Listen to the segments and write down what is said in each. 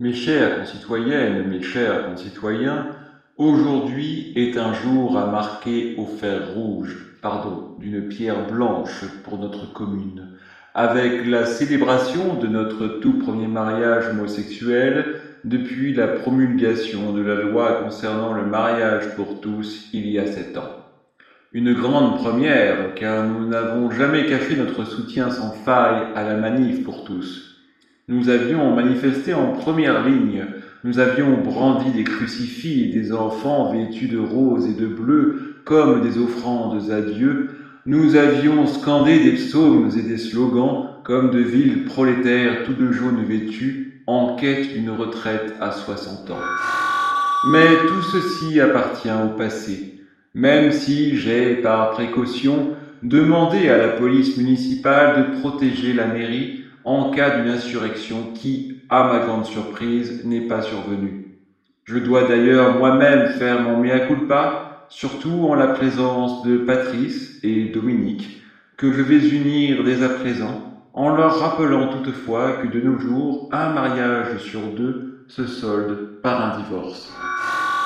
Mes chères concitoyennes, mes chers concitoyens, aujourd'hui est un jour à marquer au fer rouge, pardon, d'une pierre blanche pour notre commune, avec la célébration de notre tout premier mariage homosexuel depuis la promulgation de la loi concernant le mariage pour tous il y a sept ans. Une grande première, car nous n'avons jamais caché notre soutien sans faille à la manif pour tous. Nous avions manifesté en première ligne, nous avions brandi des crucifix et des enfants vêtus de rose et de bleu comme des offrandes à Dieu, nous avions scandé des psaumes et des slogans comme de villes prolétaires tout de jaune vêtus en quête d'une retraite à 60 ans. Mais tout ceci appartient au passé. Même si j'ai, par précaution, demandé à la police municipale de protéger la mairie en cas d'une insurrection qui, à ma grande surprise, n'est pas survenue. Je dois d'ailleurs moi-même faire mon mea culpa, surtout en la présence de Patrice et Dominique, que je vais unir dès à présent, en leur rappelant toutefois que de nos jours, un mariage sur deux se solde par un divorce.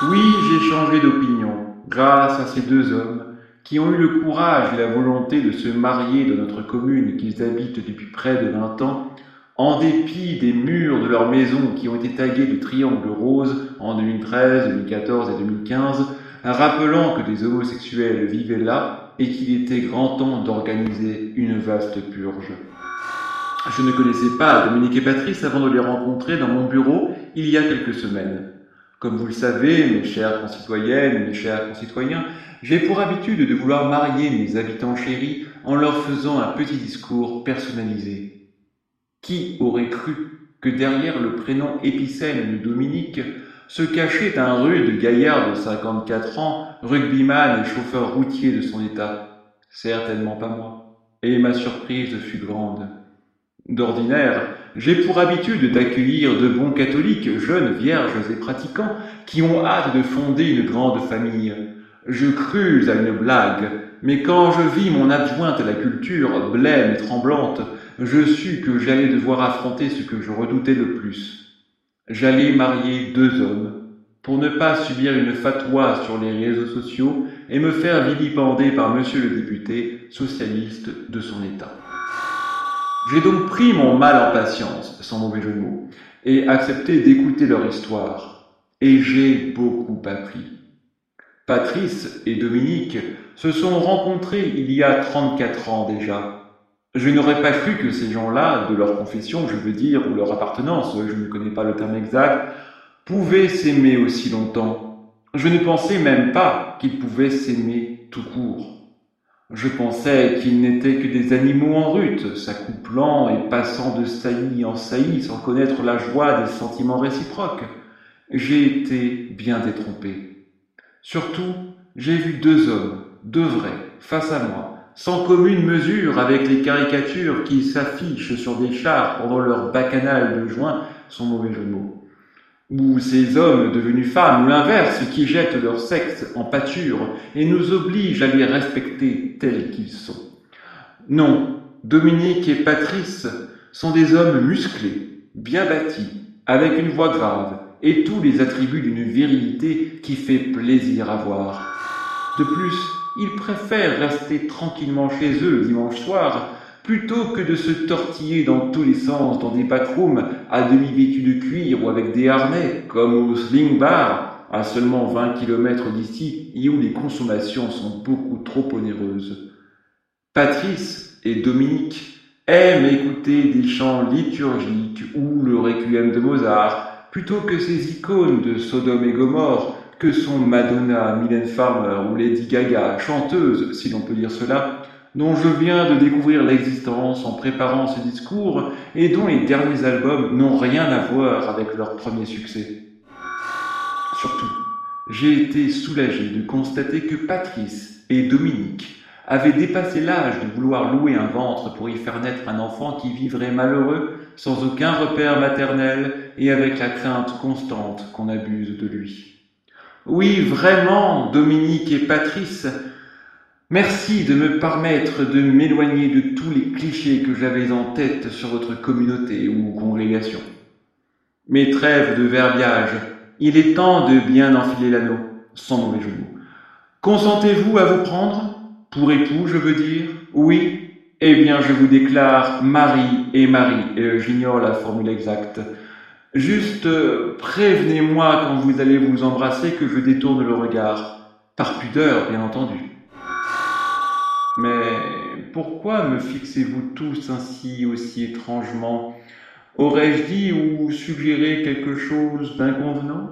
Oui, j'ai changé d'opinion, grâce à ces deux hommes qui ont eu le courage et la volonté de se marier dans notre commune qu'ils habitent depuis près de vingt ans, en dépit des murs de leur maison qui ont été tagués de triangles roses en 2013, 2014 et 2015, rappelant que des homosexuels vivaient là et qu'il était grand temps d'organiser une vaste purge. Je ne connaissais pas Dominique et Patrice avant de les rencontrer dans mon bureau il y a quelques semaines. Comme vous le savez, mes chères concitoyennes, mes chers concitoyens, j'ai pour habitude de vouloir marier mes habitants chéris en leur faisant un petit discours personnalisé. Qui aurait cru que derrière le prénom épicène de Dominique se cachait un rude gaillard de 54 ans, rugbyman et chauffeur routier de son état? Certainement pas moi. Et ma surprise fut grande. D'ordinaire, j'ai pour habitude d'accueillir de bons catholiques, jeunes, vierges et pratiquants, qui ont hâte de fonder une grande famille. Je crus à une blague, mais quand je vis mon adjointe à la culture, blême et tremblante, je sus que j'allais devoir affronter ce que je redoutais le plus. J'allais marier deux hommes, pour ne pas subir une fatwa sur les réseaux sociaux et me faire vilipender par monsieur le député socialiste de son État. J'ai donc pris mon mal en patience, sans mauvais jeu de mots, et accepté d'écouter leur histoire. Et j'ai beaucoup appris. Patrice et Dominique se sont rencontrés il y a 34 ans déjà. Je n'aurais pas cru que ces gens-là, de leur confession, je veux dire, ou leur appartenance, je ne connais pas le terme exact, pouvaient s'aimer aussi longtemps. Je ne pensais même pas qu'ils pouvaient s'aimer tout court. Je pensais qu'ils n'étaient que des animaux en rute, s'accouplant et passant de saillie en saillie sans connaître la joie des sentiments réciproques. J'ai été bien détrompé. Surtout, j'ai vu deux hommes, deux vrais, face à moi, sans commune mesure avec les caricatures qui s'affichent sur des chars pendant leur bacchanal de juin, sans mauvais jeu de ou ces hommes devenus femmes, ou l'inverse, qui jettent leur sexe en pâture et nous obligent à les respecter tels qu'ils sont. Non, Dominique et Patrice sont des hommes musclés, bien bâtis, avec une voix grave et tous les attributs d'une virilité qui fait plaisir à voir. De plus, ils préfèrent rester tranquillement chez eux dimanche soir plutôt que de se tortiller dans tous les sens dans des backrooms à demi vêtus de cuir ou avec des harnais, comme au Sling Bar, à seulement 20 km d'ici, et où les consommations sont beaucoup trop onéreuses. Patrice et Dominique aiment écouter des chants liturgiques ou le requiem de Mozart, plutôt que ces icônes de Sodome et Gomorre que sont Madonna, Mylène Farmer ou Lady Gaga, chanteuses, si l'on peut dire cela, dont je viens de découvrir l'existence en préparant ce discours et dont les derniers albums n'ont rien à voir avec leur premier succès. Surtout, j'ai été soulagé de constater que Patrice et Dominique avaient dépassé l'âge de vouloir louer un ventre pour y faire naître un enfant qui vivrait malheureux, sans aucun repère maternel et avec la crainte constante qu'on abuse de lui. Oui, vraiment, Dominique et Patrice Merci de me permettre de m'éloigner de tous les clichés que j'avais en tête sur votre communauté ou congrégation. Mais trêve de verbiage, il est temps de bien enfiler l'anneau, sans mauvais jeu. Consentez-vous à vous prendre? Pour époux, je veux dire? Oui? Eh bien, je vous déclare Marie et Marie, j'ignore la formule exacte. Juste euh, prévenez-moi quand vous allez vous embrasser que je détourne le regard. Par pudeur, bien entendu. Mais pourquoi me fixez-vous tous ainsi aussi étrangement? Aurais-je dit ou suggéré quelque chose d'inconvenant?